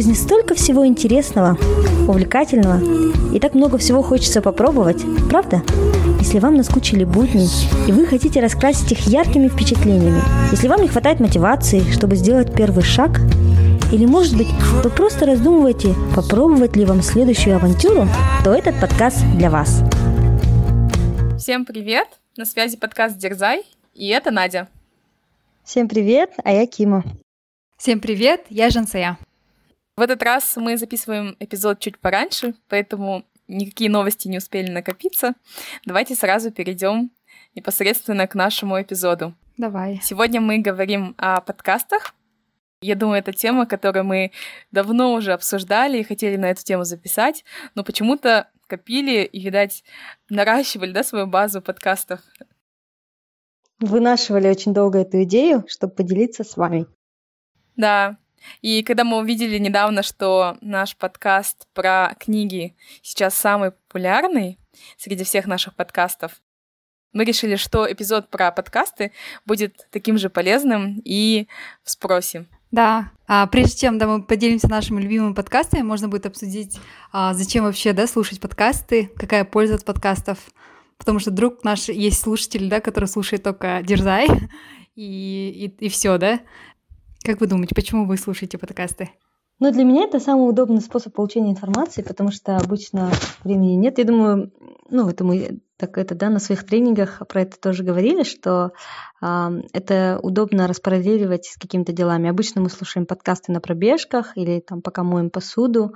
жизни столько всего интересного, увлекательного, и так много всего хочется попробовать, правда? Если вам наскучили будни, и вы хотите раскрасить их яркими впечатлениями, если вам не хватает мотивации, чтобы сделать первый шаг, или, может быть, вы просто раздумываете, попробовать ли вам следующую авантюру, то этот подкаст для вас. Всем привет! На связи подкаст «Дерзай», и это Надя. Всем привет, а я Кима. Всем привет, я Жансая. В этот раз мы записываем эпизод чуть пораньше, поэтому никакие новости не успели накопиться. Давайте сразу перейдем непосредственно к нашему эпизоду. Давай. Сегодня мы говорим о подкастах. Я думаю, это тема, которую мы давно уже обсуждали и хотели на эту тему записать, но почему-то копили и, видать, наращивали да, свою базу подкастов. Вынашивали очень долго эту идею, чтобы поделиться с вами. Да, и когда мы увидели недавно, что наш подкаст про книги сейчас самый популярный среди всех наших подкастов, мы решили, что эпизод про подкасты будет таким же полезным и в спросе. Да, а прежде чем да, мы поделимся нашими любимыми подкастами, можно будет обсудить, а, зачем вообще да, слушать подкасты, какая польза от подкастов. Потому что вдруг наш есть слушатель, да, который слушает только Дерзай, и, и, и все, да. Как вы думаете, почему вы слушаете подкасты? Ну, для меня это самый удобный способ получения информации, потому что обычно времени нет. Я думаю, ну, это мы так это, да, на своих тренингах про это тоже говорили, что э, это удобно распараллеливать с какими-то делами. Обычно мы слушаем подкасты на пробежках или там пока моем посуду.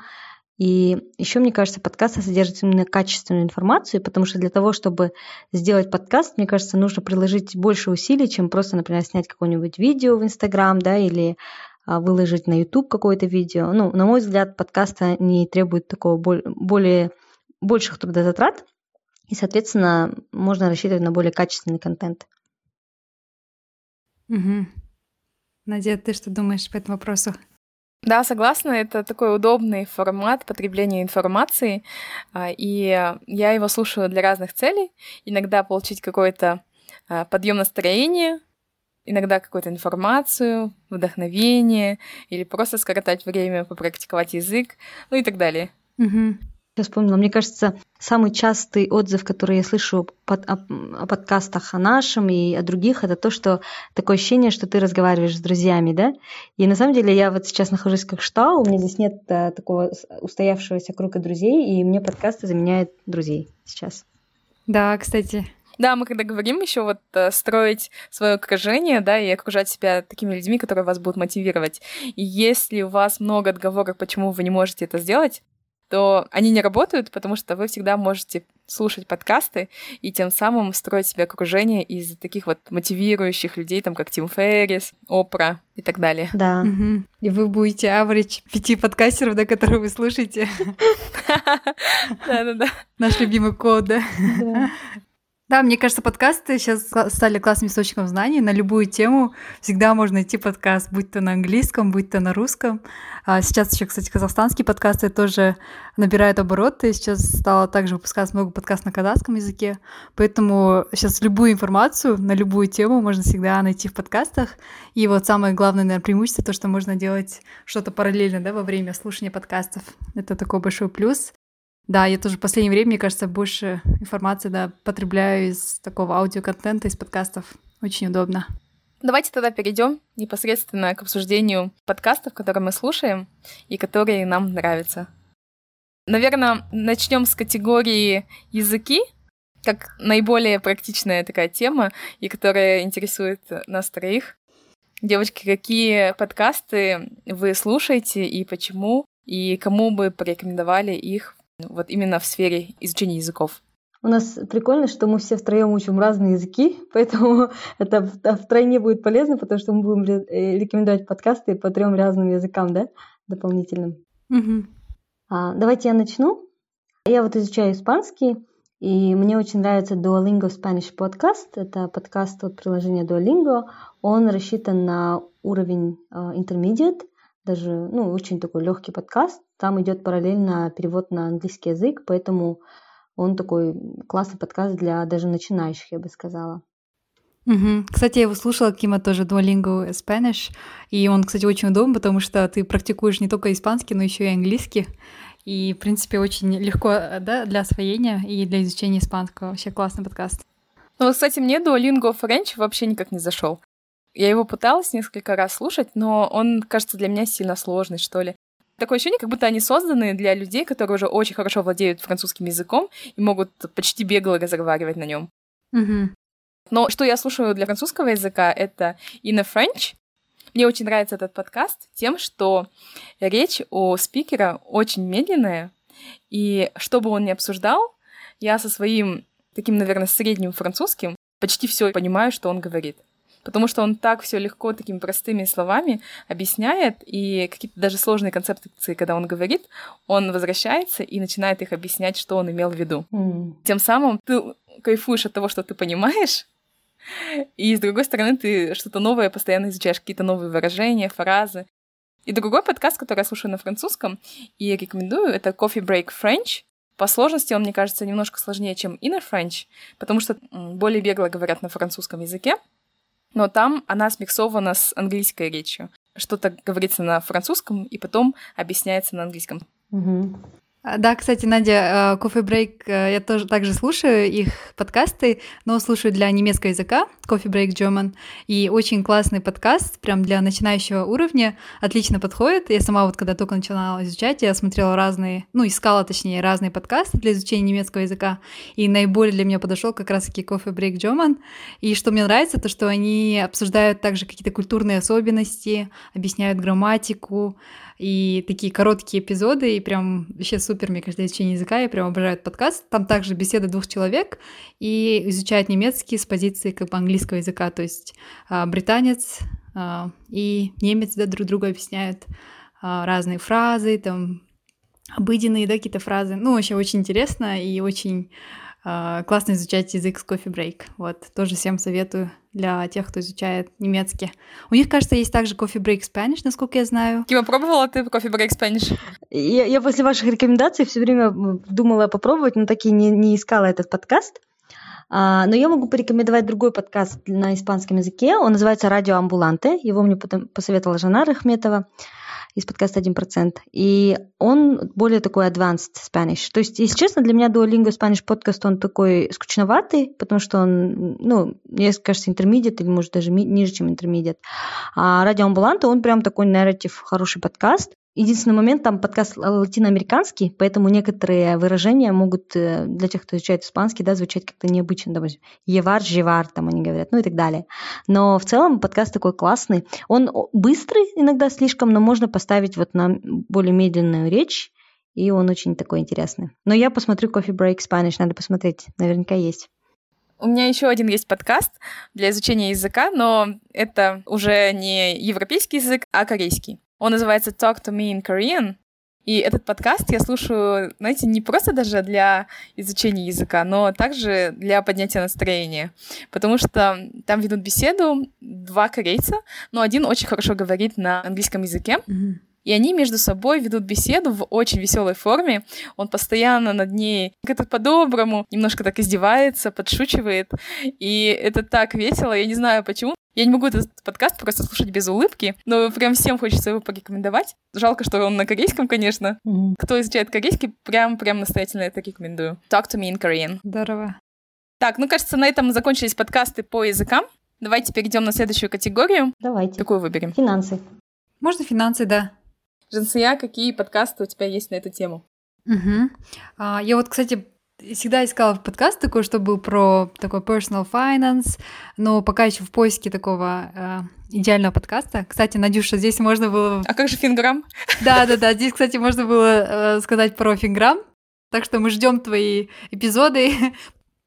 И еще, мне кажется, подкасты содержат именно качественную информацию, потому что для того, чтобы сделать подкаст, мне кажется, нужно приложить больше усилий, чем просто, например, снять какое-нибудь видео в Инстаграм, да, или а, выложить на YouTube какое-то видео. Ну, на мой взгляд, подкаста не требует такого более больших трудозатрат, и, соответственно, можно рассчитывать на более качественный контент. Угу. Надя, ты что думаешь по этому вопросу? Да, согласна, это такой удобный формат потребления информации, а, и я его слушаю для разных целей. Иногда получить какой-то а, подъем настроения, иногда какую-то информацию, вдохновение, или просто скоротать время, попрактиковать язык, ну и так далее. Угу. Я вспомнила, мне кажется, самый частый отзыв, который я слышу под, о, о подкастах о нашем и о других, это то, что такое ощущение, что ты разговариваешь с друзьями, да? И на самом деле я вот сейчас нахожусь как что, у меня здесь нет а, такого устоявшегося круга друзей, и мне подкасты заменяют друзей сейчас. Да, кстати, да, мы когда говорим еще вот э, строить свое окружение, да, и окружать себя такими людьми, которые вас будут мотивировать. И если у вас много отговорок, почему вы не можете это сделать, то они не работают, потому что вы всегда можете слушать подкасты и тем самым строить себе окружение из таких вот мотивирующих людей, там, как Тим Феррис, Опра и так далее. Да. Угу. И вы будете average пяти подкастеров, да, которые вы слушаете. Да-да-да. Наш любимый код, да? Да, мне кажется, подкасты сейчас стали классным источником знаний. На любую тему всегда можно найти подкаст, будь то на английском, будь то на русском. А сейчас еще, кстати, казахстанские подкасты тоже набирают обороты. Сейчас стало также выпускаться много подкастов на казахском языке. Поэтому сейчас любую информацию на любую тему можно всегда найти в подкастах. И вот самое главное, наверное, преимущество, то, что можно делать что-то параллельно да, во время слушания подкастов. Это такой большой плюс. Да, я тоже в последнее время, мне кажется, больше информации да, потребляю из такого аудиоконтента, из подкастов. Очень удобно. Давайте тогда перейдем непосредственно к обсуждению подкастов, которые мы слушаем и которые нам нравятся. Наверное, начнем с категории языки, как наиболее практичная такая тема, и которая интересует нас троих. Девочки, какие подкасты вы слушаете и почему? И кому бы порекомендовали их вот именно в сфере изучения языков. У нас прикольно, что мы все втроем учим разные языки, поэтому это втройне будет полезно, потому что мы будем э, рекомендовать подкасты по трем разным языкам, да, дополнительным. Угу. А, давайте я начну. Я вот изучаю испанский, и мне очень нравится Duolingo Spanish Podcast. Это подкаст от приложения Duolingo. Он рассчитан на уровень uh, intermediate, даже ну, очень такой легкий подкаст. Там идет параллельно перевод на английский язык, поэтому он такой классный подкаст для даже начинающих, я бы сказала. Угу. Кстати, я его слушала, Кима тоже Duolingo Spanish, и он, кстати, очень удобен, потому что ты практикуешь не только испанский, но еще и английский. И, в принципе, очень легко да, для освоения и для изучения испанского. Вообще классный подкаст. Ну, кстати, мне Duolingo French вообще никак не зашел. Я его пыталась несколько раз слушать, но он кажется для меня сильно сложный, что ли. Такое ощущение, как будто они созданы для людей, которые уже очень хорошо владеют французским языком и могут почти бегло разговаривать на нем. Угу. Но что я слушаю для французского языка, это Inner French. Мне очень нравится этот подкаст тем, что речь у спикера очень медленная, и что бы он ни обсуждал, я со своим таким, наверное, средним французским почти все понимаю, что он говорит потому что он так все легко такими простыми словами объясняет, и какие-то даже сложные концепции, когда он говорит, он возвращается и начинает их объяснять, что он имел в виду. Mm. Тем самым ты кайфуешь от того, что ты понимаешь, и с другой стороны ты что-то новое постоянно изучаешь, какие-то новые выражения, фразы. И другой подкаст, который я слушаю на французском и рекомендую, это Coffee Break French. По сложности он, мне кажется, немножко сложнее, чем Inner French, потому что более бегло говорят на французском языке, но там она смиксована с английской речью. Что-то говорится на французском и потом объясняется на английском. Угу. А, да, кстати, Надя, Coffee Break, э, я тоже также слушаю их подкасты, но слушаю для немецкого языка, Coffee Break German, и очень классный подкаст, прям для начинающего уровня, отлично подходит. Я сама вот когда только начинала изучать, я смотрела разные, ну, искала, точнее, разные подкасты для изучения немецкого языка, и наиболее для меня подошел как раз-таки Coffee Break German. И что мне нравится, то что они обсуждают также какие-то культурные особенности, объясняют грамматику, и такие короткие эпизоды, и прям вообще супер, мне кажется, изучение языка, я прям обожаю этот подкаст. Там также беседа двух человек, и изучают немецкий с позиции как бы английского языка, то есть а, британец а, и немец да, друг другу объясняют а, разные фразы, там обыденные, да, какие-то фразы. Ну, вообще очень интересно и очень классно изучать язык с Break. Вот, тоже всем советую для тех, кто изучает немецкий. У них, кажется, есть также Coffee Break Spanish, насколько я знаю. Кима, пробовала ты Coffee Break Spanish? Я, я после ваших рекомендаций все время думала попробовать, но так и не, не искала этот подкаст. А, но я могу порекомендовать другой подкаст на испанском языке. Он называется «Радио Амбуланте». Его мне потом посоветовала Жанна Рахметова из подкаста 1%. И он более такой advanced Spanish. То есть, если честно, для меня Duolingo Spanish подкаст, он такой скучноватый, потому что он, ну, мне кажется, intermediate или, может, даже ниже, чем intermediate. А Радио Амбуланта, он прям такой narrative, хороший подкаст. Единственный момент, там подкаст латиноамериканский, поэтому некоторые выражения могут э, для тех, кто изучает испанский, да, звучать как-то необычно. Допустим, евар, живар, там они говорят, ну и так далее. Но в целом подкаст такой классный. Он быстрый иногда слишком, но можно поставить вот на более медленную речь, и он очень такой интересный. Но я посмотрю Coffee Break Spanish, надо посмотреть, наверняка есть. У меня еще один есть подкаст для изучения языка, но это уже не европейский язык, а корейский. Он называется Talk to Me in Korean. И этот подкаст я слушаю, знаете, не просто даже для изучения языка, но также для поднятия настроения. Потому что там ведут беседу два корейца, но один очень хорошо говорит на английском языке. Mm-hmm. И они между собой ведут беседу в очень веселой форме. Он постоянно над ней как-то по-доброму немножко так издевается, подшучивает. И это так весело. Я не знаю почему. Я не могу этот подкаст просто слушать без улыбки, но прям всем хочется его порекомендовать. Жалко, что он на корейском, конечно. Mm-hmm. Кто изучает корейский, прям-прям настоятельно это рекомендую. Talk to me in Korean. Здорово. Так, ну, кажется, на этом закончились подкасты по языкам. Давайте перейдем на следующую категорию. Давайте. Какую выберем? Финансы. Можно финансы, да. Жансия, какие подкасты у тебя есть на эту тему? Угу. А, я вот, кстати, всегда искала подкаст такой, чтобы был про такой personal finance, но пока еще в поиске такого э, идеального подкаста. Кстати, Надюша, здесь можно было... А как же Финграм? Да-да-да, здесь, кстати, можно было э, сказать про Финграм. Так что мы ждем твои эпизоды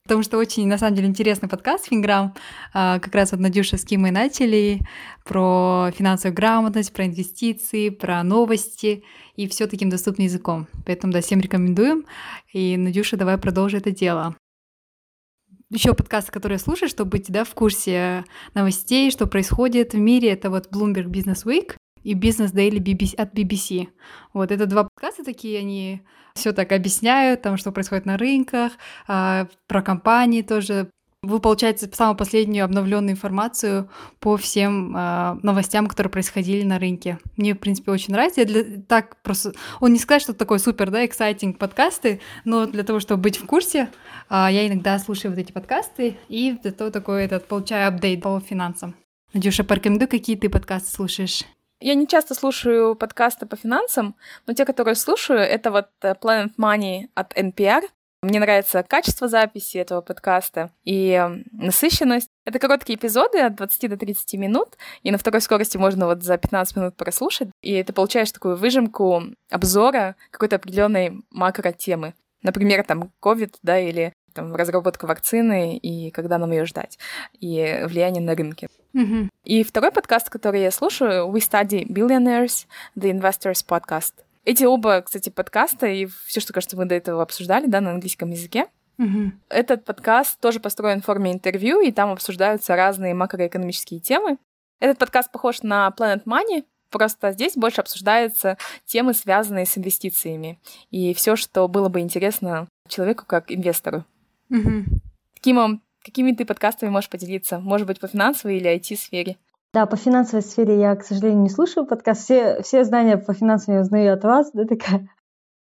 потому что очень, на самом деле, интересный подкаст «Финграм». А, как раз вот Надюша с Кимой начали про финансовую грамотность, про инвестиции, про новости, и все таким доступным языком. Поэтому, да, всем рекомендуем. И, Надюша, давай продолжи это дело. Еще подкасты, которые я слушаю, чтобы быть да, в курсе новостей, что происходит в мире, это вот Bloomberg Business Week и Business Daily BBC, от BBC. Вот это два подкаста такие, они все так объясняют, там, что происходит на рынках, а, про компании тоже Вы получаете самую последнюю обновленную информацию по всем э, новостям, которые происходили на рынке. Мне, в принципе, очень нравится. Я для, так просто... Он не сказать, что это такой супер, да, exciting подкасты, но для того, чтобы быть в курсе, э, я иногда слушаю вот эти подкасты и того такой этот, получаю апдейт по финансам. Надюша, порекомендуй, какие ты подкасты слушаешь. Я не часто слушаю подкасты по финансам, но те, которые слушаю, это вот э, Planet Money от NPR. Мне нравится качество записи этого подкаста и насыщенность. Это короткие эпизоды от 20 до 30 минут, и на второй скорости можно вот за 15 минут прослушать, и ты получаешь такую выжимку обзора какой-то определенной макро-темы. Например, там COVID, да, или там, разработка вакцины и когда нам ее ждать, и влияние на рынки. Mm-hmm. И второй подкаст, который я слушаю, We Study Billionaires, The Investors Podcast. Эти оба, кстати, подкаста и все, что, кажется, мы до этого обсуждали, да, на английском языке, Угу. Этот подкаст тоже построен в форме интервью, и там обсуждаются разные макроэкономические темы. Этот подкаст похож на Planet Money, просто здесь больше обсуждаются темы, связанные с инвестициями, и все, что было бы интересно человеку как инвестору. Угу. Каким, какими ты подкастами можешь поделиться? Может быть, по финансовой или IT-сфере? Да, по финансовой сфере я, к сожалению, не слушаю подкаст. Все, все знания по финансам я узнаю от вас, да, такая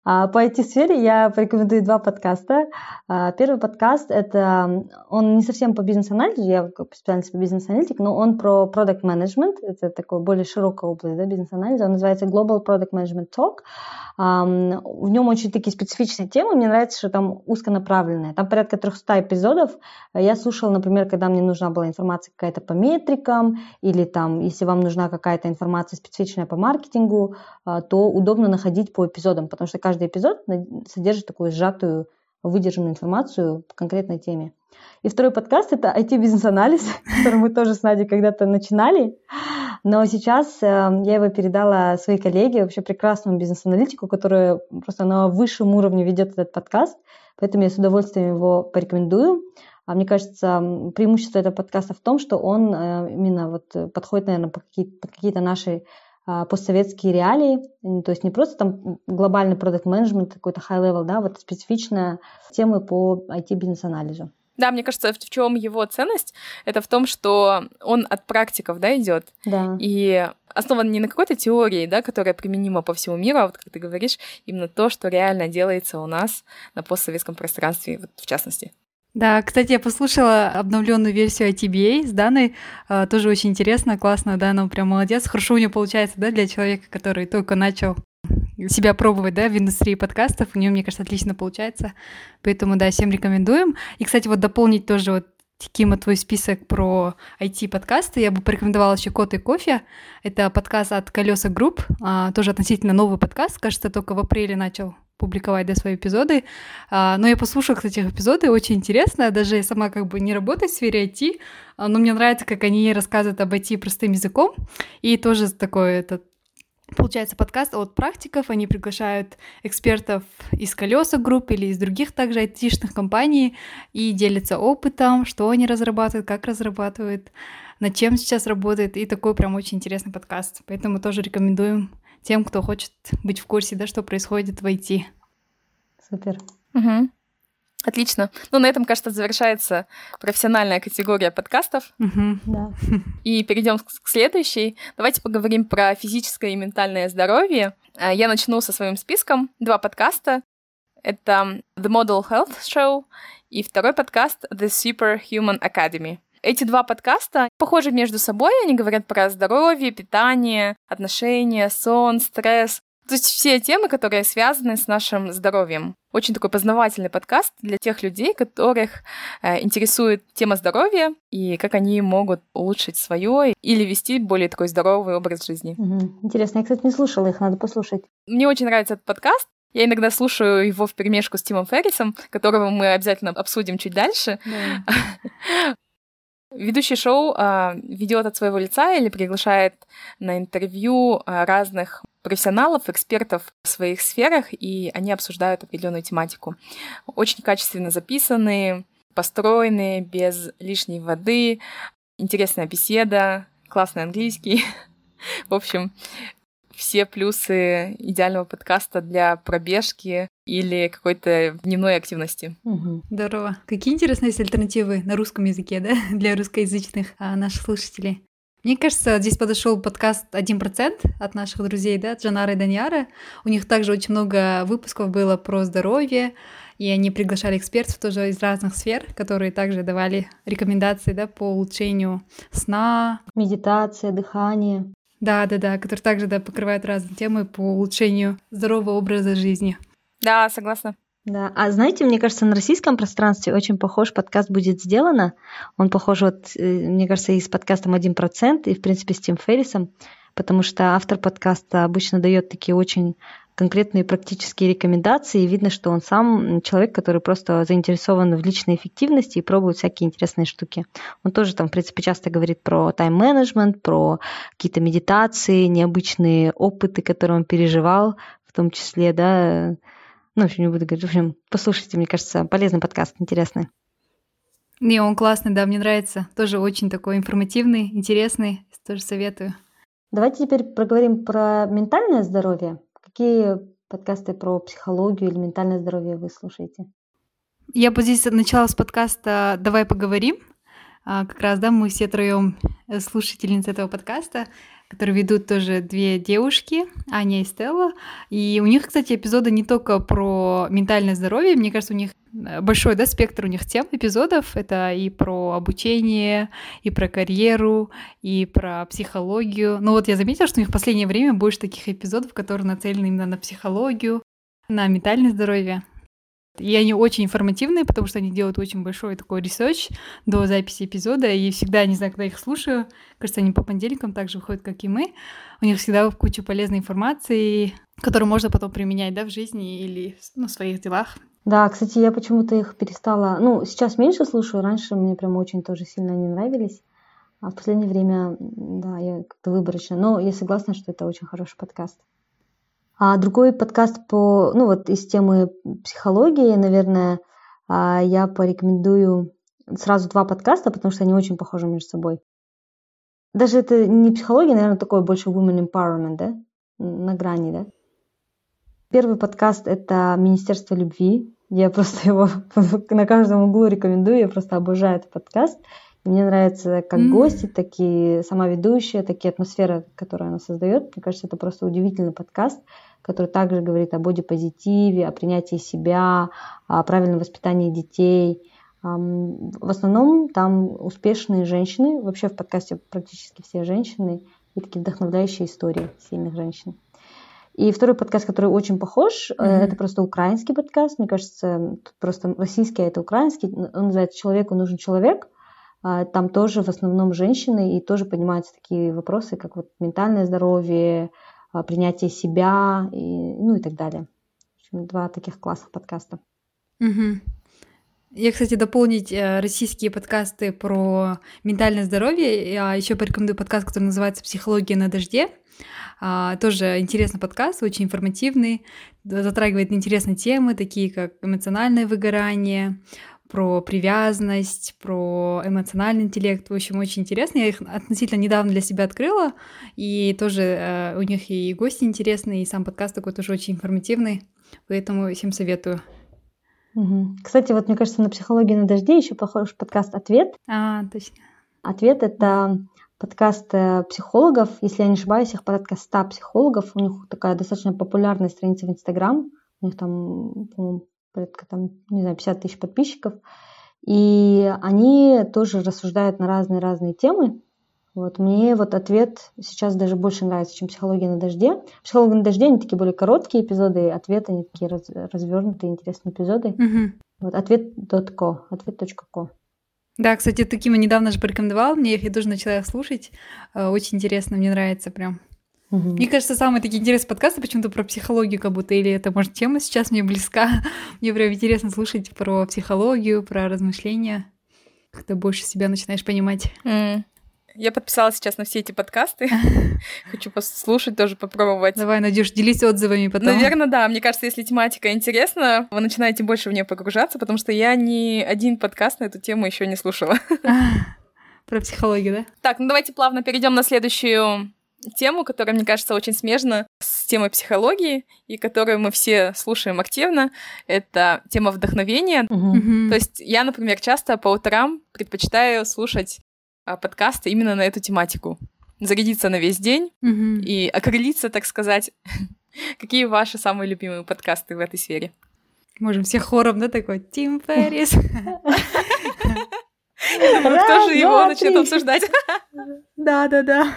по IT-сфере я порекомендую два подкаста. А, первый подкаст – это, он не совсем по бизнес-анализу, я по специальности по бизнес-аналитик, но он про product management, это такой более широкая область да, бизнес-анализа, он называется Global Product Management Talk. В нем очень такие специфичные темы, мне нравится, что там узконаправленные. Там порядка 300 эпизодов. Я слушала, например, когда мне нужна была информация какая-то по метрикам, или там, если вам нужна какая-то информация специфичная по маркетингу, а, то удобно находить по эпизодам, потому что каждый эпизод содержит такую сжатую, выдержанную информацию по конкретной теме. И второй подкаст – это IT-бизнес-анализ, который мы тоже с Надей когда-то начинали. Но сейчас э, я его передала своей коллеге, вообще прекрасному бизнес-аналитику, которая просто на высшем уровне ведет этот подкаст. Поэтому я с удовольствием его порекомендую. А мне кажется, преимущество этого подкаста в том, что он э, именно вот подходит, наверное, под какие-то наши постсоветские реалии, то есть не просто там глобальный продукт менеджмент какой-то high level, да, вот специфичная темы по IT-бизнес-анализу. Да, мне кажется, в чем его ценность, это в том, что он от практиков, да, идет. Да. И основан не на какой-то теории, да, которая применима по всему миру, а вот, как ты говоришь, именно то, что реально делается у нас на постсоветском пространстве, вот в частности. Да, кстати, я послушала обновленную версию ITBA с Даной, а, тоже очень интересно, классно, да, она прям молодец, хорошо у нее получается, да, для человека, который только начал себя пробовать, да, в индустрии подкастов, у нее, мне кажется, отлично получается, поэтому, да, всем рекомендуем. И, кстати, вот дополнить тоже вот Кима, твой список про IT-подкасты. Я бы порекомендовала еще «Кот и кофе». Это подкаст от «Kolesa Group», а, тоже относительно новый подкаст, кажется, только в апреле начал публиковать да, свои эпизоды. А, но я послушала, кстати, их эпизоды, очень интересно. Даже я сама как бы не работаю в сфере IT, а, но мне нравится, как они рассказывают об IT простым языком. И тоже такой этот Получается подкаст от практиков, они приглашают экспертов из Kolesa Group или из других также айтишных компаний и делятся опытом, что они разрабатывают, как разрабатывают, над чем сейчас работает, и такой прям очень интересный подкаст. Поэтому тоже рекомендуем тем, кто хочет быть в курсе, да, что происходит в IT. Супер. Угу. Отлично. Ну, на этом, кажется, завершается профессиональная категория подкастов. Угу, да. И перейдем к следующей. Давайте поговорим про физическое и ментальное здоровье. А, я начну со своим списком. Два подкаста. Это The Model Health Show и второй подкаст The Superhuman Academy. Эти два подкаста похожи между собой, они говорят про здоровье, питание, отношения, сон, стресс. То есть все темы, которые связаны с нашим здоровьем. Очень такой познавательный подкаст для тех людей, которых э, интересует тема здоровья и как они могут улучшить свое или вести более такой здоровый образ жизни. Интересно, я, кстати, не слушала их, надо послушать. Мне очень нравится этот подкаст. Я иногда слушаю его в перемешку с Тимом Феррисом, которого мы обязательно обсудим чуть дальше. Да. Ведущий шоу э, ведет от своего лица или приглашает на интервью э, разных профессионалов, экспертов в своих сферах, и они обсуждают определенную тематику. Очень качественно записанные, построенные, без лишней воды, интересная беседа, классный английский. В общем, все плюсы идеального подкаста для пробежки или какой-то дневной активности. Угу. Здорово. Какие интересные есть альтернативы на русском языке, да, для русскоязычных а, наших слушателей? Мне кажется, здесь подошел подкаст «1%» от наших друзей, да, Джанара и Даньяра. У них также очень много выпусков было про здоровье, и они приглашали экспертов тоже из разных сфер, которые также давали рекомендации да, по улучшению сна. Медитация, дыхание. Да, да, да, которые также да, покрывают разные темы по улучшению здорового образа жизни. Да, согласна. Да, а знаете, мне кажется, на российском пространстве очень похож подкаст будет сделано. Он похож, вот, э, мне кажется, и с подкастом «Один процент», и, в принципе, с Тим Феррисом, потому что автор подкаста обычно дает такие очень конкретные практические рекомендации, и видно, что он сам человек, который просто заинтересован в личной эффективности и пробует всякие интересные штуки. Он тоже там, в принципе, часто говорит про тайм-менеджмент, про какие-то медитации, необычные опыты, которые он переживал, в том числе, да, ну, в общем, не буду говорить. В общем, послушайте, мне кажется, полезный подкаст, интересный. Не, он классный, да, мне нравится. Тоже очень такой информативный, интересный. Тоже советую. Давайте теперь проговорим про ментальное здоровье. Какие подкасты про психологию или ментальное здоровье вы слушаете? Я бы здесь начала с подкаста «Давай поговорим». А, как раз, да, мы все троем слушательницы этого подкаста которые ведут тоже две девушки, Аня и Стелла. И у них, кстати, эпизоды не только про ментальное здоровье, мне кажется, у них э, большой да, спектр у них тем эпизодов. Это и про обучение, и про карьеру, и про психологию. Но вот я заметила, что у них в последнее время больше таких эпизодов, которые нацелены именно на психологию, на ментальное здоровье. И они очень информативные, потому что они делают очень большой такой research до записи эпизода, и всегда, не знаю, когда их слушаю, кажется, они по понедельникам также выходят, как и мы. У них всегда куча полезной информации, которую можно потом применять, да, в жизни или ну, в своих делах. Да, кстати, я почему-то их перестала... Ну, сейчас меньше слушаю, раньше мне прям очень тоже сильно не нравились. А в последнее время, да, я как-то выборочно. Но я согласна, что это очень хороший подкаст. А другой подкаст по, ну вот из темы психологии, наверное, а, я порекомендую сразу два подкаста, потому что они очень похожи между собой. Даже это не психология, наверное, такое больше women empowerment, да, на грани, да. Первый подкаст – это «Министерство любви». Я просто его на каждом углу рекомендую, я просто обожаю этот подкаст. Мне нравится как mm-hmm. гости, так и сама ведущая, так и атмосфера, которую она создает. Мне кажется, это просто удивительный подкаст который также говорит о бодипозитиве, о принятии себя, о правильном воспитании детей. В основном там успешные женщины, вообще в подкасте практически все женщины, и такие вдохновляющие истории сильных женщин. И второй подкаст, который очень похож, mm-hmm. это просто украинский подкаст. Мне кажется, просто российский, а это украинский. Он называется «Человеку нужен человек». А, там тоже в основном женщины, и тоже поднимаются такие вопросы, как вот ментальное здоровье, принятие себя, и, ну и так далее. общем, два таких классных подкаста. Угу. Я, кстати, дополнить э, российские подкасты про ментальное здоровье. Я еще порекомендую подкаст, который называется «Психология на дожде». А, тоже интересный подкаст, очень информативный, затрагивает интересные темы, такие как эмоциональное выгорание, про привязанность, про эмоциональный интеллект. В общем, очень интересно. Я их относительно недавно для себя открыла, и тоже э, у них и гости интересные, и сам подкаст такой тоже очень информативный, поэтому всем советую. Угу. Кстати, вот мне кажется, на психологии на дожде еще похож подкаст «Ответ». А, точно. «Ответ» — это подкаст э, психологов, если я не ошибаюсь, их порядка 100 психологов, у них такая достаточно популярная страница в Инстаграм, у них там, по-моему, порядка там, не знаю, 50 тысяч подписчиков. И они тоже рассуждают на разные-разные темы. Вот мне вот ответ сейчас даже больше нравится, чем психология на дожде. Психология на дожде, они такие более короткие эпизоды, ответ они такие раз, развернутые, интересные эпизоды. Угу. Вот ответ.ко, ответ.ко. Да, кстати, таким недавно же порекомендовал мне их, я тоже начала их слушать. Э, очень интересно, мне нравится прям. Угу. Мне кажется, самые такие интересные подкасты почему-то про психологию как будто, или это, может, тема сейчас мне близка. мне прям интересно слушать про психологию, про размышления. Как-то больше себя начинаешь понимать. Mm. Я подписалась сейчас на все эти подкасты. Хочу послушать, тоже попробовать. Давай, Надюш, делись отзывами потом. Наверное, да. Мне кажется, если тематика интересна, вы начинаете больше в нее погружаться, потому что я ни один подкаст на эту тему еще не слушала. Про психологию, да? Так, ну давайте плавно перейдем на следующую тему, которая, мне кажется, очень смежна с темой психологии и которую мы все слушаем активно. Это тема вдохновения. Мгм. То есть я, например, часто по утрам предпочитаю слушать а, подкасты именно на эту тематику. Зарядиться на весь день Мгм. и окрылиться, так сказать. Какие ваши самые любимые подкасты в этой сфере? Можем все хором, да, такой Тим Феррис. Кто же его два, начнет обсуждать? Да, да, да.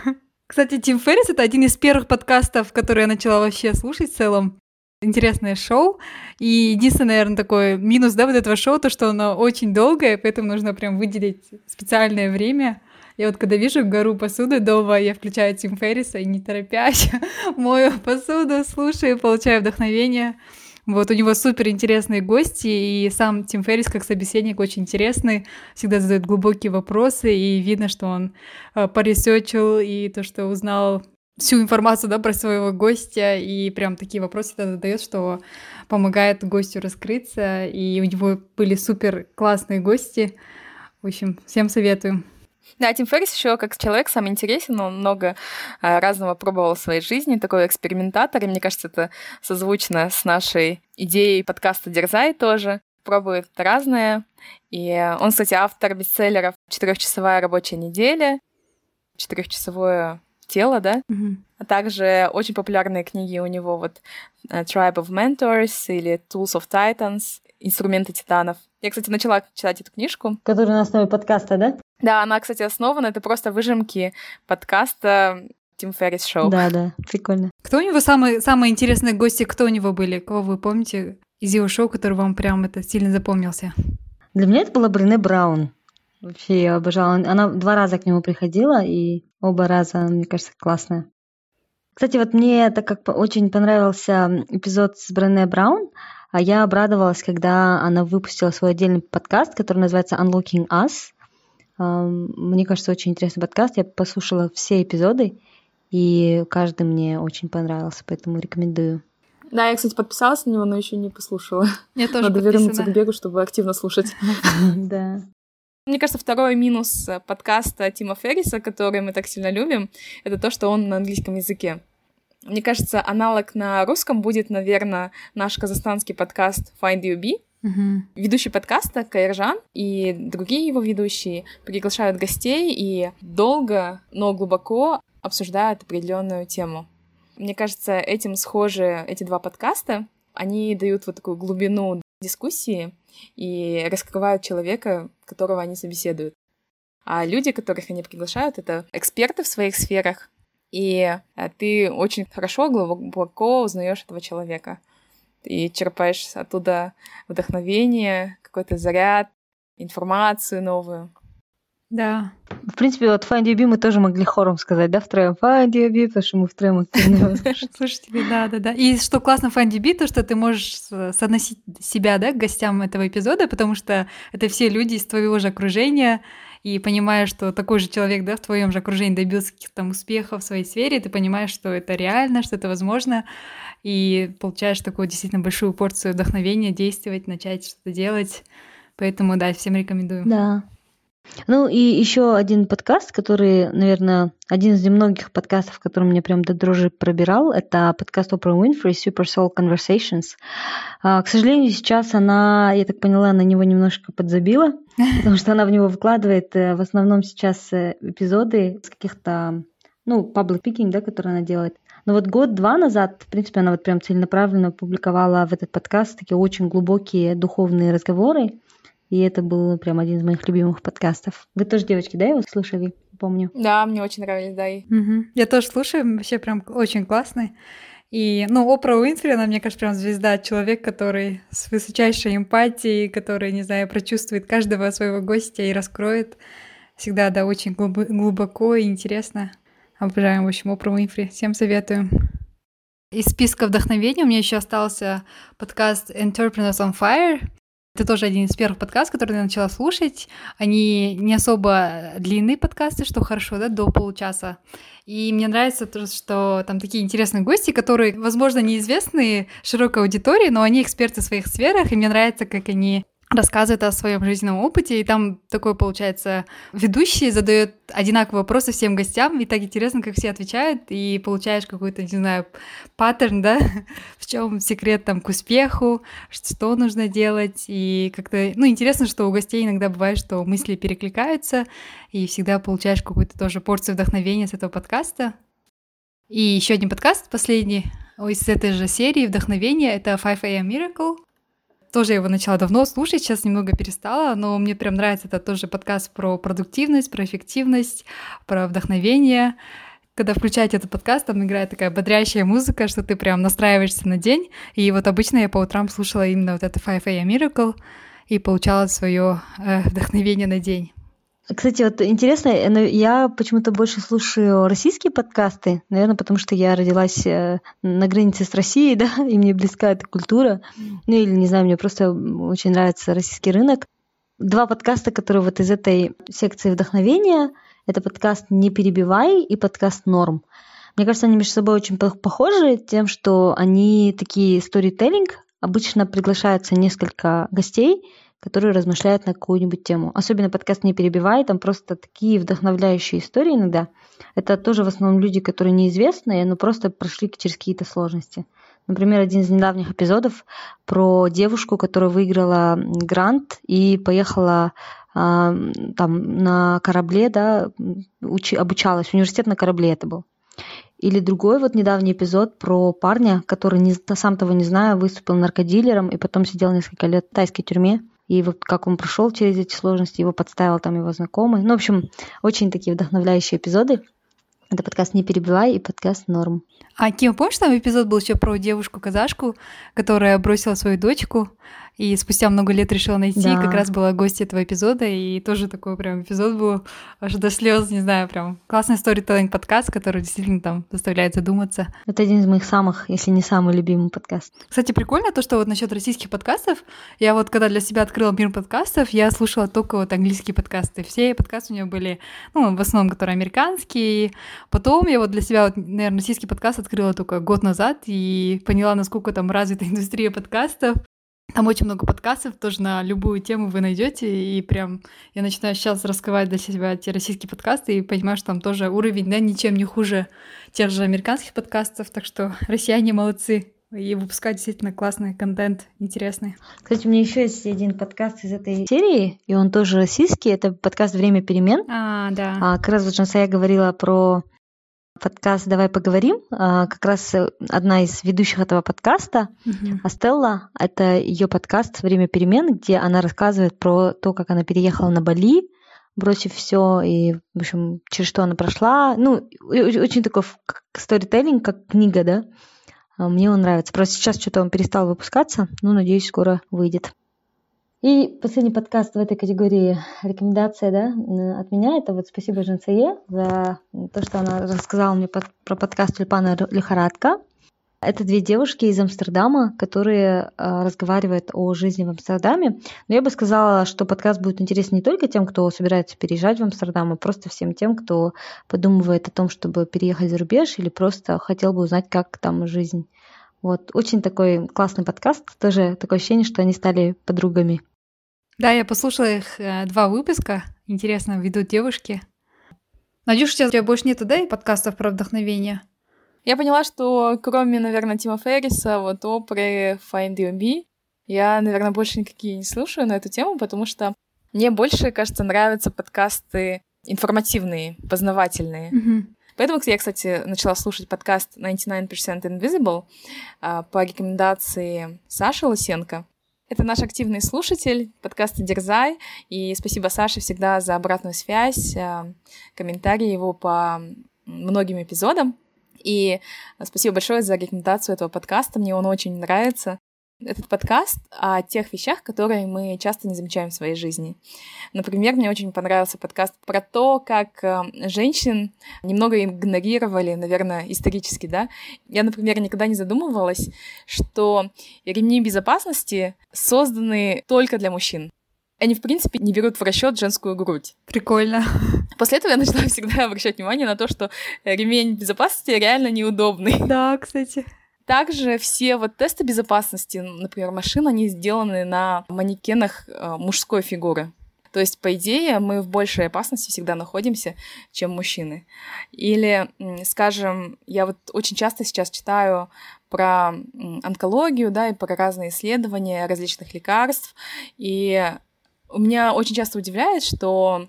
Кстати, Тим Феррис это один из первых подкастов, которые я начала вообще слушать в целом. Интересное шоу. И единственный, наверное, такой минус, да, вот этого шоу, то, что оно очень долгое, поэтому нужно прям выделить специальное время. Я вот когда вижу гору посуды дома, я включаю Тим Ферриса и не торопясь мою посуду, слушаю, получаю вдохновение. Вот, у него супер интересные гости, и сам Тим Феррис как собеседник очень интересный, всегда задает глубокие вопросы, и видно, что он э, поресечил и то, что узнал всю информацию да, про своего гостя, и прям такие вопросы всегда задает, что помогает гостю раскрыться, и у него были супер классные гости. В общем, всем советую. Да, Тим Феррис еще как человек сам интересен, он много а, разного пробовал в своей жизни, такой экспериментатор, и мне кажется, это созвучно с нашей идеей подкаста «Дерзай» тоже. Пробует разное. И он, кстати, автор бестселлеров «Четырехчасовая рабочая неделя», «Четырехчасовое тело», да? А также очень популярные книги у него вот э, Tribe of Mentors или Tools of Titans, Инструменты титанов. Я, кстати, начала читать эту книжку. Который на основе подкаста, да? Да, она, кстати, основана, это просто выжимки подкаста Тим Феррис Шоу. Да, да, прикольно. Кто у него самые, самые интересные гости, кто у него были? Кого вы помните из его шоу, который вам прям это сильно запомнился? Для меня это была Брене Браун. Вообще я обожала. Она два раза к нему приходила, и оба раза, мне кажется, классная. Кстати, вот мне так как очень понравился эпизод с Брене Браун, а я обрадовалась, когда она выпустила свой отдельный подкаст, который называется Unlocking Us. Мне кажется, очень интересный подкаст. Я послушала все эпизоды, и каждый мне очень понравился, поэтому рекомендую. Да, я, кстати, подписалась на него, но еще не послушала. Я тоже Надо вернуться подписана. к бегу, чтобы активно слушать. Да. Мне кажется, второй минус э, подкаста Тима Ферриса, который мы так сильно любим, это то, что он на английском языке. Мне кажется, аналог на русском будет, наверное, наш казахстанский подкаст Find You Be. Мгм. Ведущий подкаста Кайржан и другие его ведущие приглашают гостей и долго, но глубоко обсуждают определенную тему. Мне кажется, этим схожи эти два подкаста. Они дают вот такую глубину дискуссии и раскрывают человека, которого они собеседуют. А люди, которых они приглашают, это эксперты в своих сферах, и э, ты очень хорошо, глубоко узнаешь этого человека. И черпаешь оттуда вдохновение, какой-то заряд, информацию новую. Да. В принципе, вот Find Your Bee мы тоже могли хором сказать, да, втроем Find Your Bee, потому что мы втроем активно. Слушатели, да, да, да. И что классно в FindDB, то, что ты можешь с- соотносить себя, да, к гостям этого эпизода, потому что это все люди из твоего же окружения, и понимаешь, что такой же человек, да, в твоем же окружении добился каких-то там успехов в своей сфере, ты понимаешь, что это реально, что это возможно, и получаешь такую действительно большую порцию вдохновения действовать, начать что-то делать. Поэтому, да, всем рекомендую. Да. Ну и еще один подкаст, который, наверное, один из немногих подкастов, который меня прям до дрожи пробирал, это подкаст Oprah Winfrey Super Soul Conversations. А, К сожалению, сейчас она, я так поняла, на него немножко подзабила, потому что она в него выкладывает э, в основном сейчас э, эпизоды с каких-то, ну, public speaking, да, которые она делает. Но вот год-два назад, в принципе, она вот прям целенаправленно публиковала в этот подкаст такие очень глубокие духовные разговоры, и это был прям один из моих любимых подкастов. Вы тоже, девочки, да, его слушали? Помню. Да, мне очень нравились, да. и- Мгм. Я тоже слушаю, вообще прям очень классный. И, ну, Опра Уинфри, она, мне кажется, прям звезда, человек, который с высочайшей эмпатией, который, не знаю, прочувствует каждого своего гостя и раскроет. Всегда, да, очень глубо- глубоко и интересно. Обожаем, в общем, Опру Уинфри. Всем советую. Из списка вдохновения у меня еще остался подкаст Entrepreneurs on Fire. Это тоже один из первых подкастов, который я начала слушать. Они не особо длинные подкасты, что хорошо, да, до получаса. И мне нравится то, что там такие интересные гости, которые, возможно, неизвестны широкой аудитории, но они эксперты в своих сферах, и мне нравится, как они рассказывает о своем жизненном опыте, и там такой, получается, ведущий задает одинаковые вопросы всем гостям, и так интересно, как все отвечают, и получаешь какой-то, не знаю, паттерн, да, в чем секрет там к успеху, что нужно делать, и как-то, ну, интересно, что у гостей иногда бывает, что мысли перекликаются, и всегда получаешь какую-то тоже порцию вдохновения с этого подкаста. И еще один подкаст, последний, из этой же серии вдохновения, это 5 AM Miracle, тоже его начала давно слушать, сейчас немного перестала, но мне прям нравится. Это тоже подкаст про продуктивность, про эффективность, про вдохновение. Когда включаете этот подкаст, там играет такая бодрящая музыка, что ты прям настраиваешься на день. И вот обычно я по утрам слушала именно вот это 5 AM Miracle и получала свое э, вдохновение на день. Кстати, вот интересно, э, я почему-то больше слушаю российские подкасты, наверное, потому что я родилась э, на границе с Россией, да, и мне близка эта культура. Ну или, не знаю, мне просто очень нравится российский рынок. Два подкаста, которые вот из этой секции вдохновения, это подкаст «Не перебивай» и подкаст «Норм». Мне кажется, они между собой очень похожи тем, что они такие сторителлинг, обычно приглашаются несколько гостей, которые размышляют на какую-нибудь тему. Особенно подкаст «Не перебивай», там просто такие вдохновляющие истории иногда. Это тоже в основном люди, которые неизвестные, но просто прошли через какие-то сложности. Например, один из недавних эпизодов про девушку, которая выиграла грант и поехала а, там на корабле, да, учи, обучалась, университет на корабле это был. Или другой вот недавний эпизод про парня, который, не, сам того не зная, выступил наркодилером и потом сидел несколько лет в тайской тюрьме. И вот как он прошел через эти сложности, его подставил там его знакомый. Ну, в общем, очень такие вдохновляющие эпизоды. Это подкаст «Не перебивай» и подкаст «Норм». А Ким, помнишь, там эпизод был еще про девушку-казашку, которая бросила свою дочку, и спустя много лет решила найти, да. как раз была гость этого эпизода, и тоже такой прям эпизод был аж до слез, не знаю, прям классный сторителлинг подкаст, который действительно там заставляет задуматься. Это один из моих самых, если не самый любимый подкаст. Кстати, прикольно то, что вот насчет российских подкастов, я вот когда для себя открыла мир подкастов, я слушала только вот английские подкасты. Все подкасты у нее были, ну, в основном, которые американские. Потом я вот для себя, вот, наверное, российский подкаст открыла только год назад и поняла, насколько там развита индустрия подкастов. Там очень много подкастов, тоже на любую тему вы найдете, и прям я начинаю сейчас раскрывать для себя эти российские подкасты и понимаю, что там тоже уровень, да, ничем не хуже тех же американских подкастов, так что россияне молодцы и выпускать действительно классный контент, интересный. Кстати, у меня еще есть один подкаст из этой серии, и он тоже российский, это подкаст «Время перемен». А, да. А, как раз вот Жансая говорила про подкаст «Давай поговорим». А, как раз э, одна из ведущих этого подкаста, uh-huh. Астелла, это ее подкаст «Время перемен», где она рассказывает про то, как она переехала на Бали, бросив все и, в общем, через что она прошла. Ну, очень такой сторителлинг, как книга, да. А, мне он нравится. Просто сейчас что-то он перестал выпускаться, но, надеюсь, скоро выйдет. И последний подкаст в этой категории рекомендация да, от меня. Это вот спасибо Женсае за то, что она рассказала мне под, про подкаст «Тюльпана лихорадка». Это две девушки из Амстердама, которые э, разговаривают о жизни в Амстердаме. Но я бы сказала, что подкаст будет интересен не только тем, кто собирается переезжать в Амстердам, а просто всем тем, кто подумывает о том, чтобы переехать за рубеж или просто хотел бы узнать, как там жизнь. Вот, очень такой классный подкаст. Тоже такое ощущение, что они стали подругами. Да, я послушала их э, два выпуска. Интересно, ведут девушки. Надюш, сейчас у тебя больше нету, да, подкастов про вдохновение? Я поняла, что кроме, наверное, Тима Ферриса, вот Опры, Find Your Me, я, наверное, больше никакие не слушаю на эту тему, потому что мне больше, кажется, нравятся подкасты информативные, познавательные. Mm-hmm. Поэтому я, кстати, начала слушать подкаст 99% Invisible а, по рекомендации Саши Лысенко. Это наш активный слушатель подкаста «Дерзай», и спасибо Саше всегда за обратную связь, э, комментарии его по многим эпизодам. И спасибо большое за рекомендацию этого подкаста, мне он очень нравится этот подкаст о тех вещах, которые мы часто не замечаем в своей жизни. Например, мне очень понравился подкаст про то, как э, женщин немного игнорировали, наверное, исторически, да. Я, например, никогда не задумывалась, что ремни безопасности созданы только для мужчин. Они, в принципе, не берут в расчет женскую грудь. Прикольно. После этого я начала всегда обращать внимание на то, что ремень безопасности реально неудобный. Да, кстати. Также все вот тесты безопасности, например, машин, они сделаны на манекенах э, мужской фигуры. То есть, по идее, мы в большей опасности всегда находимся, чем мужчины. Или, скажем, я вот очень часто сейчас читаю про онкологию, да, и про разные исследования различных лекарств. И меня очень часто удивляет, что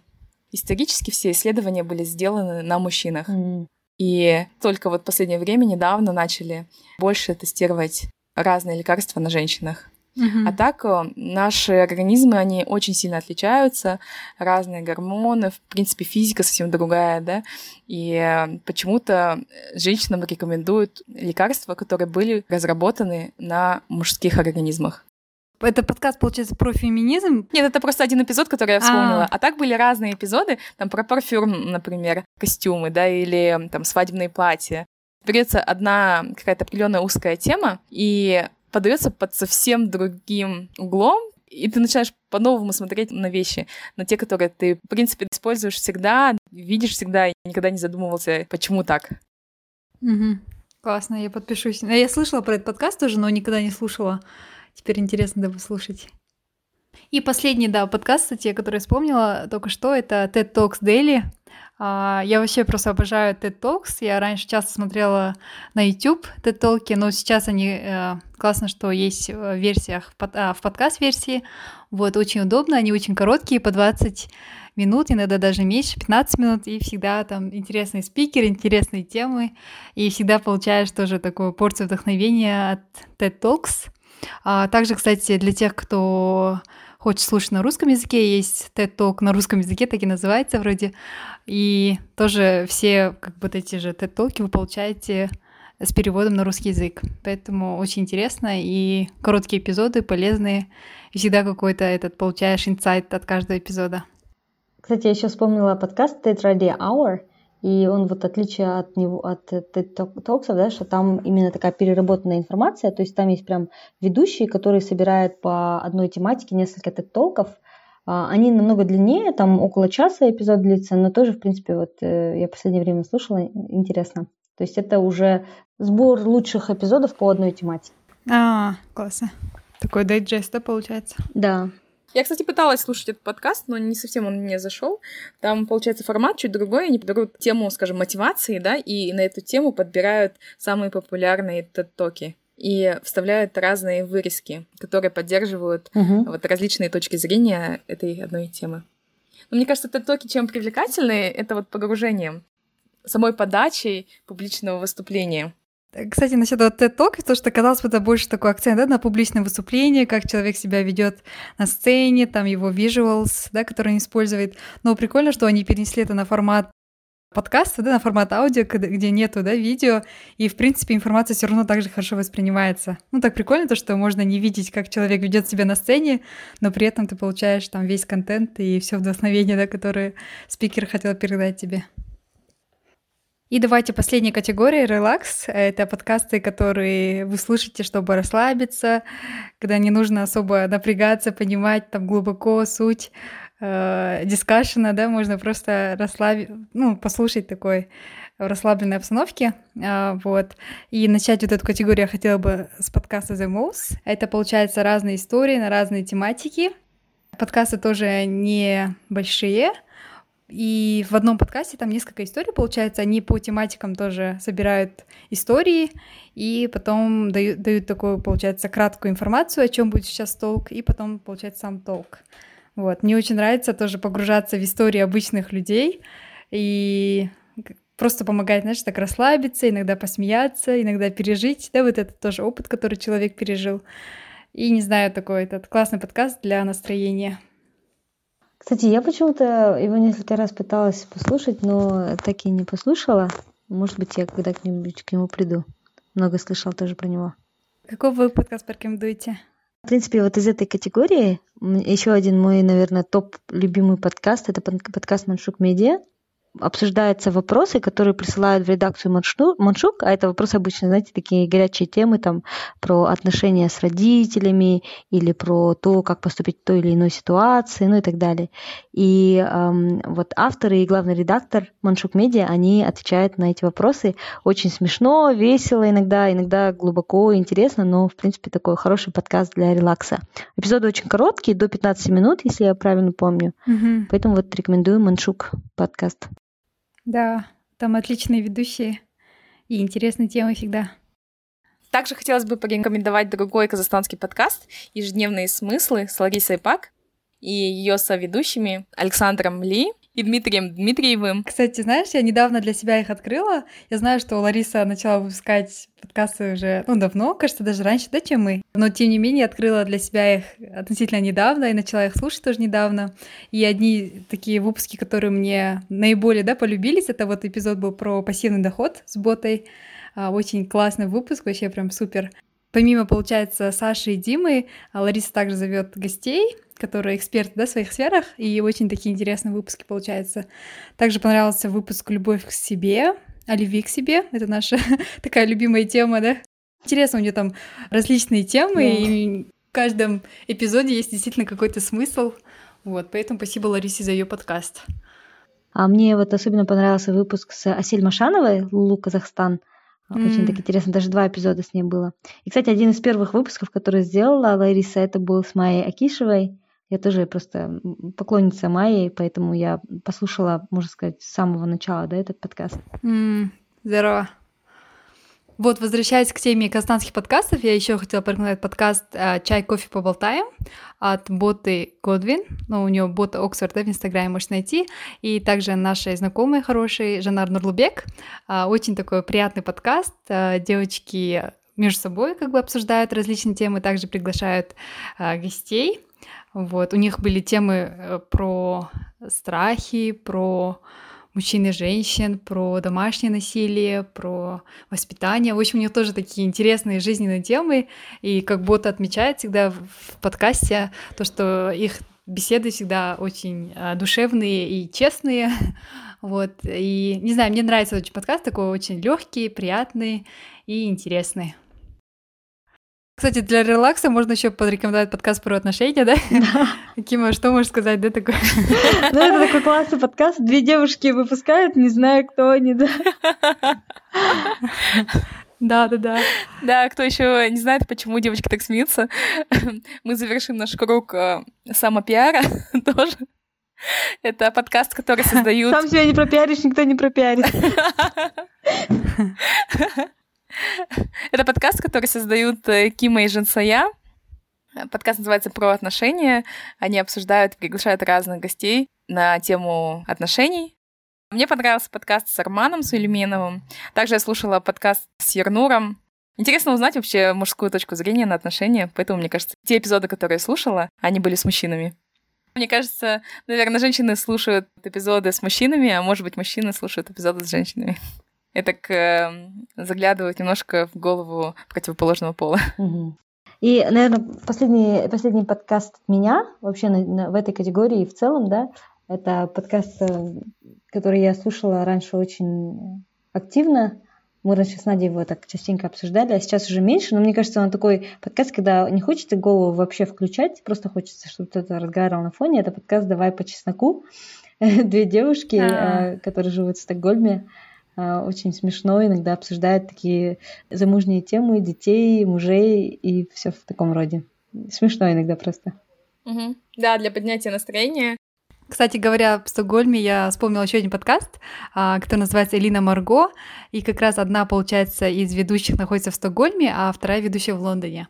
исторически все исследования были сделаны на мужчинах. Mm. И только вот в последнее время недавно начали больше тестировать разные лекарства на женщинах. Uh-huh. А так э, наши организмы, они очень сильно отличаются, разные гормоны, в принципе, физика совсем другая, да, и э, почему-то женщинам рекомендуют лекарства, которые были разработаны на мужских организмах. Это подкаст, получается, про феминизм? Нет, это просто один эпизод, который я вспомнила. А, а так были разные эпизоды, там про парфюм, например, костюмы, да, или там свадебные платья. Берется одна какая-то определенная узкая тема, и подается под совсем другим углом, и ты начинаешь по-новому смотреть на вещи, на те, которые ты, в принципе, используешь всегда, видишь всегда, и никогда не задумывался, почему так. Угу. Классно, я подпишусь. Я слышала про этот подкаст тоже, но никогда не слушала. Теперь интересно да послушать. И последний, да, подкаст, кстати, который я вспомнила только что, это TED Talks Daily. А, я вообще просто обожаю TED Talks. Я раньше часто смотрела на YouTube TED Talks, но сейчас они э, классно, что есть в версиях, а, в подкаст-версии. Вот, очень удобно, они очень короткие, по 20 минут, иногда даже меньше, 15 минут, и всегда там интересные спикеры, интересные темы, и всегда получаешь тоже такую порцию вдохновения от TED Talks. А также, кстати, для тех, кто хочет слушать на русском языке, есть TED Talk на русском языке, так и называется вроде. И тоже все как бы эти же TED Talk вы получаете с переводом на русский язык. Поэтому очень интересно и короткие эпизоды полезные. И всегда какой-то этот получаешь инсайт от каждого эпизода. Кстати, я еще вспомнила подкаст TED Radio Hour — и он вот отличие от него, от Talks, да, что там именно такая переработанная информация, то есть там есть прям ведущие, которые собирают по одной тематике несколько Talkов, а, они намного длиннее, там около часа эпизод длится, но тоже, в принципе, вот э, я в последнее время слушала, интересно. То есть это уже сбор лучших эпизодов по одной тематике. А, классно. Такой дайджест, да, получается? Да. Я, кстати, пыталась слушать этот подкаст, но не совсем он мне зашел. Там, получается, формат чуть другой. Они берут тему, скажем, мотивации, да, и на эту тему подбирают самые популярные тед-токи и вставляют разные вырезки, которые поддерживают угу. вот различные точки зрения этой одной темы. Но мне кажется, тед-токи чем привлекательны, это вот погружением, самой подачей публичного выступления. Кстати, насчет вот TED Talk, то, что казалось бы, это больше такой акцент да, на публичное выступление, как человек себя ведет на сцене, там его visuals, да, которые он использует. Но прикольно, что они перенесли это на формат подкаста, да, на формат аудио, где нету, да, видео, и, в принципе, информация все равно так же хорошо воспринимается. Ну, так прикольно то, что можно не видеть, как человек ведет себя на сцене, но при этом ты получаешь там весь контент и все вдохновение, да, которое спикер хотел передать тебе. И давайте последняя категория — релакс. Это подкасты, которые вы слушаете, чтобы расслабиться, когда не нужно особо напрягаться, понимать там глубоко суть э, дискашена, да, можно просто расслабить, ну, послушать такой в расслабленной обстановке, э, вот. И начать вот эту категорию я хотела бы с подкаста The Most. Это, получается, разные истории на разные тематики. Подкасты тоже не большие, и в одном подкасте там несколько историй, получается, они по тематикам тоже собирают истории, и потом дают, дают такую, получается, краткую информацию, о чем будет сейчас толк, и потом, получается, сам толк. Вот. Мне очень нравится тоже погружаться в истории обычных людей, и просто помогает, знаешь, так расслабиться, иногда посмеяться, иногда пережить, да, вот этот тоже опыт, который человек пережил. И, не знаю, такой этот классный подкаст для настроения. Кстати, я почему-то его несколько раз пыталась послушать, но так и не послушала. Может быть, я когда-нибудь к нему приду. Много слышал тоже про него. Какой вы подкаст порекомендуете? В принципе, вот из этой категории еще один мой, наверное, топ любимый подкаст — это подкаст «Маншук Медиа». Обсуждаются вопросы, которые присылают в редакцию Маншук, а это вопросы обычно, знаете, такие горячие темы там про отношения с родителями или про то, как поступить в той или иной ситуации, ну и так далее. И эм, вот авторы и главный редактор Маншук Медиа, они отвечают на эти вопросы очень смешно, весело иногда, иногда глубоко интересно, но, в принципе, такой хороший подкаст для релакса. Эпизоды очень короткие, до 15 минут, если я правильно помню. Угу. Поэтому вот рекомендую Маншук подкаст. Да, там отличные ведущие и интересные темы всегда. Также хотелось бы порекомендовать другой казахстанский подкаст «Ежедневные смыслы» с Ларисой Пак и ее соведущими Александром Ли и Дмитрием Дмитриевым. Кстати, знаешь, я недавно для себя их открыла. Я знаю, что Лариса начала выпускать подкасты уже, ну, давно, кажется, даже раньше, да, чем мы. Но, тем не менее, открыла для себя их относительно недавно и начала их слушать тоже недавно. И одни такие выпуски, которые мне наиболее, да, полюбились, это вот эпизод был про пассивный доход с ботой. А, очень классный выпуск, вообще прям супер. Помимо, получается, Саши и Димы, а, Лариса также зовет гостей, которые эксперты да, в своих сферах, и очень такие интересные выпуски получаются. Также понравился выпуск «Любовь к себе», о любви к себе. Это наша такая любимая тема, да? Интересно, у нее там различные темы, yeah. и в каждом эпизоде есть действительно какой-то смысл. Вот, поэтому спасибо Ларисе за ее подкаст. А мне вот особенно понравился выпуск с Асель Машановой, Лулу Казахстан. Очень mm. так интересно, даже два эпизода с ней было. И, кстати, один из первых выпусков, который сделала Лариса, это был с Майей Акишевой. Я тоже просто поклонница Майи, поэтому я послушала, можно сказать, с самого начала, да, этот подкаст. Mm, здорово. Вот, возвращаясь к теме казахстанских подкастов, я еще хотела порекомендовать подкаст э, «Чай, кофе, поболтаем» от боты Годвин. Ну, у нее бота Оксфорд, да, в Инстаграме можешь найти. И также наши знакомые хорошие, Жанар Нурлубек. Э, очень такой приятный подкаст. Э, девочки между собой как бы обсуждают различные темы, также приглашают гостей. Вот, у них были темы про страхи, про мужчин и женщин, про домашнее насилие, про воспитание. В общем, у них тоже такие интересные жизненные темы, и как будто отмечает всегда в подкасте то, что их беседы всегда очень а, душевные и честные. Вот. И не знаю, мне нравится очень подкаст, такой очень легкий, приятный и интересный. Кстати, для релакса можно еще порекомендовать подкаст про отношения, да? Да. Кима, что можешь сказать, да, такое? Ну, это такой классный подкаст. Две девушки выпускают, не знаю, кто они, да. Да, да, да. Да, кто еще не знает, почему девочки так смеются, мы завершим наш круг э, самопиара тоже. Это подкаст, который создают... Сам себя не пропиаришь, никто не пропиарит. Это подкаст, который создают э, Кима и Женсая. Подкаст называется «Про отношения». Они обсуждают, приглашают разных гостей на тему отношений. Мне понравился подкаст с Арманом Сулейменовым. Также я слушала подкаст с Ернуром. Интересно узнать вообще мужскую точку зрения на отношения, поэтому, мне кажется, те эпизоды, которые я слушала, они были с мужчинами. Мне кажется, наверное, женщины слушают эпизоды с мужчинами, а может быть, мужчины слушают эпизоды с женщинами. И так э, заглядывать немножко в голову противоположного пола. И, наверное, последний, последний подкаст от меня вообще на, на, в этой категории в целом, да, это подкаст, э, который я слушала раньше очень активно. Мы раньше с Надей его так частенько обсуждали, а сейчас уже меньше. Но мне кажется, он такой подкаст, когда не хочется голову вообще включать, просто хочется, чтобы кто-то разговаривал на фоне. Это подкаст «Давай по чесноку». Две девушки, а. которые живут в Стокгольме, очень смешно, иногда обсуждают такие замужние темы, детей, мужей и все в таком роде. Смешно иногда просто. Угу. Да, для поднятия настроения. Кстати говоря, в Стокгольме я вспомнила еще один подкаст, а, который называется «Элина Марго», и как раз одна, получается, из ведущих находится в Стокгольме, а вторая ведущая в Лондоне.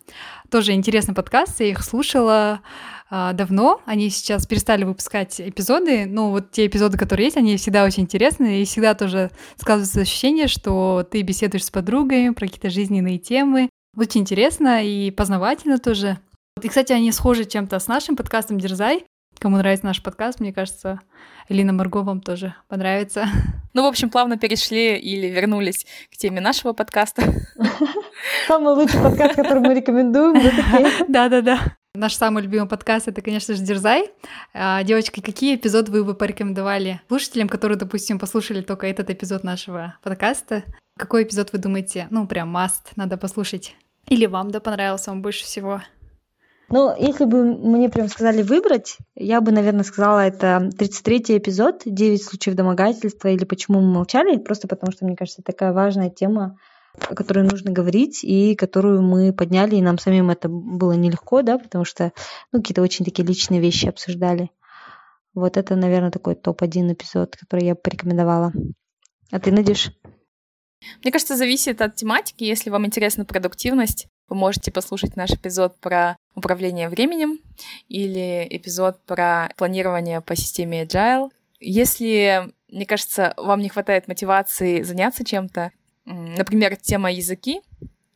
Тоже интересный подкаст, я их слушала а, давно, они сейчас перестали выпускать эпизоды, но вот те эпизоды, которые есть, они всегда очень интересные, и всегда тоже складывается ощущение, что ты беседуешь с подругами про какие-то жизненные темы, очень интересно и познавательно тоже. И, кстати, они схожи чем-то с нашим подкастом «Дерзай», Кому нравится наш подкаст, мне кажется, Элина Марго вам тоже понравится. Ну, в общем, плавно перешли или вернулись к теме нашего подкаста. Самый лучший подкаст, который мы рекомендуем. Да-да-да. Наш самый любимый подкаст — это, конечно же, «Дерзай». А, девочки, какие эпизоды вы бы порекомендовали слушателям, которые, допустим, послушали только этот эпизод нашего подкаста? Какой эпизод вы думаете, ну, прям must, надо послушать? Или вам, да, понравился он больше всего? Ну, если бы мне прям сказали выбрать, я бы, наверное, сказала, это 33-й эпизод «9 случаев домогательства» или «Почему мы молчали», просто потому что, мне кажется, такая важная тема, о которой нужно говорить, и которую мы подняли, и нам самим это было нелегко, да, потому что, ну, какие-то очень такие личные вещи обсуждали. Вот это, наверное, такой топ-1 эпизод, который я порекомендовала. А ты, Надюш? Мне кажется, зависит от тематики. Если вам интересна продуктивность, вы можете послушать наш эпизод про управление временем или эпизод про планирование по системе Agile. Если, мне кажется, вам не хватает мотивации заняться чем-то, например, тема языки,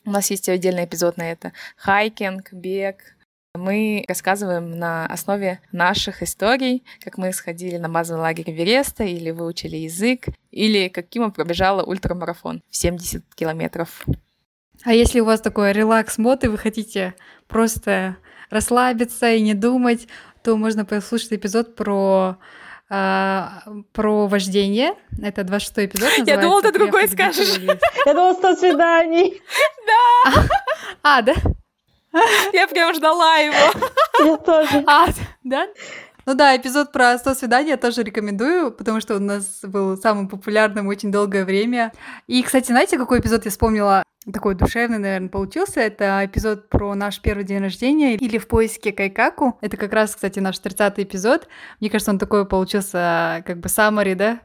у нас есть отдельный эпизод на это. Хайкинг, бег. Мы рассказываем на основе наших историй, как мы сходили на базовый лагерь Вереста, или выучили язык, или каким мы пробежала ультрамарафон в 70 километров. А если у вас такой релакс-мод, и вы хотите просто расслабиться и не думать, то можно послушать эпизод про а, про вождение. Это 26 эпизод. Я думала, ты другой скажешь. Я думала, 100 свиданий. Да. А, да? Я прям ждала его. Я тоже. А, да? Ну да, эпизод про 100 свиданий я тоже рекомендую, потому что у нас был самым популярным очень долгое время. И, кстати, знаете, какой эпизод я вспомнила? Такой душевный, наверное, получился. Это эпизод про наш первый день рождения или в поиске Кайкаку. Это как раз, кстати, наш 30-й эпизод. Мне кажется, он такой получился как бы саммари, да,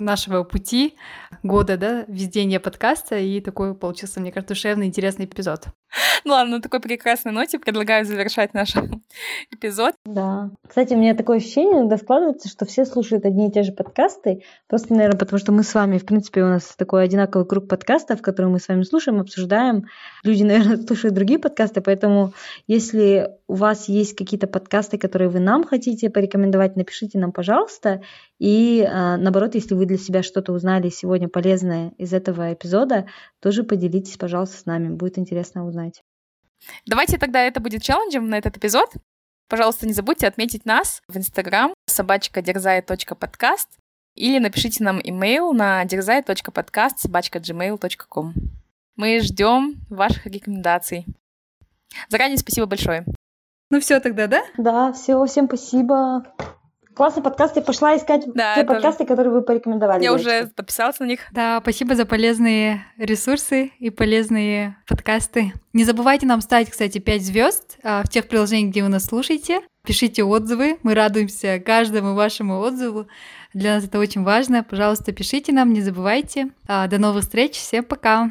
нашего пути, года, да, введения подкаста, и такой получился, мне кажется, душевный, интересный эпизод. Ну ладно, на такой прекрасной ноте предлагаю завершать наш эпизод. Да. Кстати, у меня такое ощущение иногда складывается, что все слушают одни и те же подкасты, просто, наверное, потому что мы с вами, в принципе, у нас такой одинаковый круг подкастов, которые мы с вами слушаем, обсуждаем. Люди, наверное, слушают другие подкасты, поэтому если у вас есть какие-то подкасты, которые вы нам хотите порекомендовать, напишите нам, пожалуйста. И а, наоборот, если вы для себя что-то узнали сегодня полезное из этого эпизода, тоже поделитесь, пожалуйста, с нами. Будет интересно узнать. Давайте тогда это будет челленджем на этот эпизод. Пожалуйста, не забудьте отметить нас в Инстаграм собачка дерзай.подкаст или напишите нам имейл на дерзай.подкаст собачка gmail.com. Мы ждем ваших рекомендаций. Заранее спасибо большое. Ну все тогда, да? Да, все, всем спасибо. Классный подкаст. Я пошла искать да, те подкасты, тоже. которые вы порекомендовали. Я девочки. уже подписалась на них. Да, спасибо за полезные ресурсы и полезные подкасты. Не забывайте нам ставить, кстати, 5 звезд а, в тех приложениях, где вы нас слушаете. Пишите отзывы. Мы радуемся каждому вашему отзыву. Для нас это очень важно. Пожалуйста, пишите нам, не забывайте. А, до новых встреч. Всем пока.